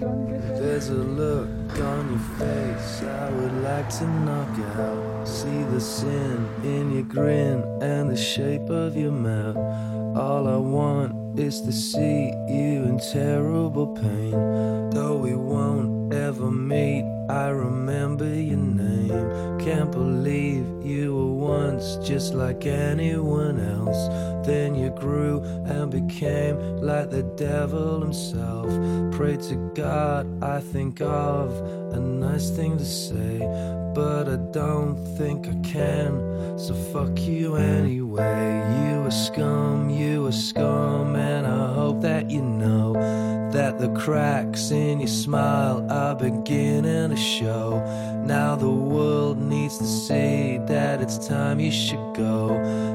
There's a look on your face I would like to knock out. See the sin in your grin and the shape of your mouth. All I want is to see you in terrible pain. Though we won't ever meet, I remember your name. Can't believe you were once just like anyone else. Then you grew and became like the devil himself. Pray to God, I think of a nice thing to say, but I don't think I can. So fuck you anyway. You a scum, you a scum, and I hope that you know that the cracks in your smile are beginning to show. Now the world needs to see that it's time you should go.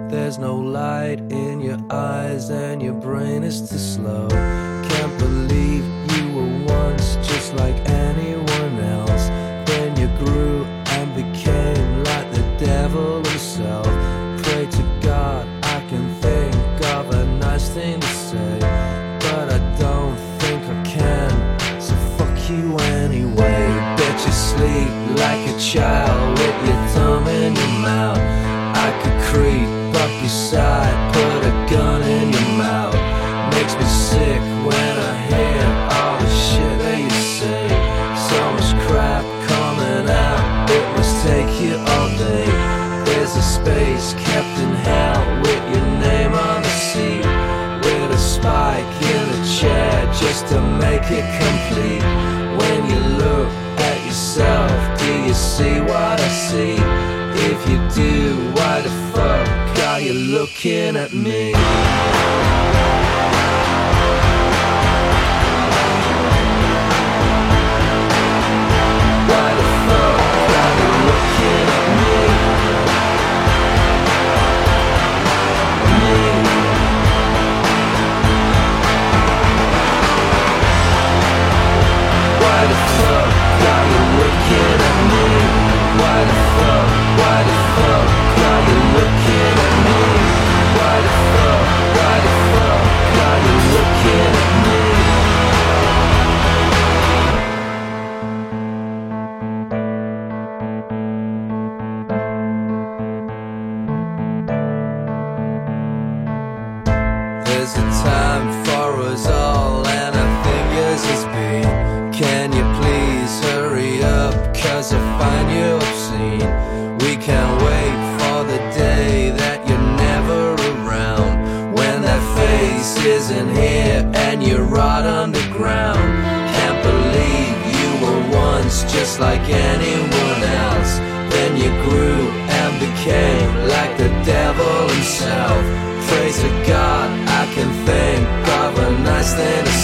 There's no light in your eyes, and your brain is too slow. Can't believe you were once just like anyone else. Then you grew and became like the devil looking at me?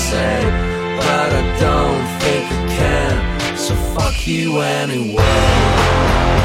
Say, but I don't think I can. So fuck you anyway.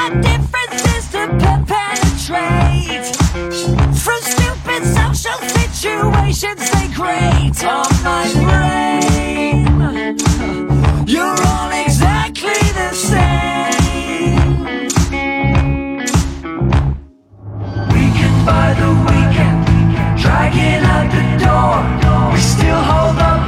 our differences to penetrate. From stupid social situations, they on my brain. You're all exactly the same. Weekend by the weekend, dragging out the door. We still hold on.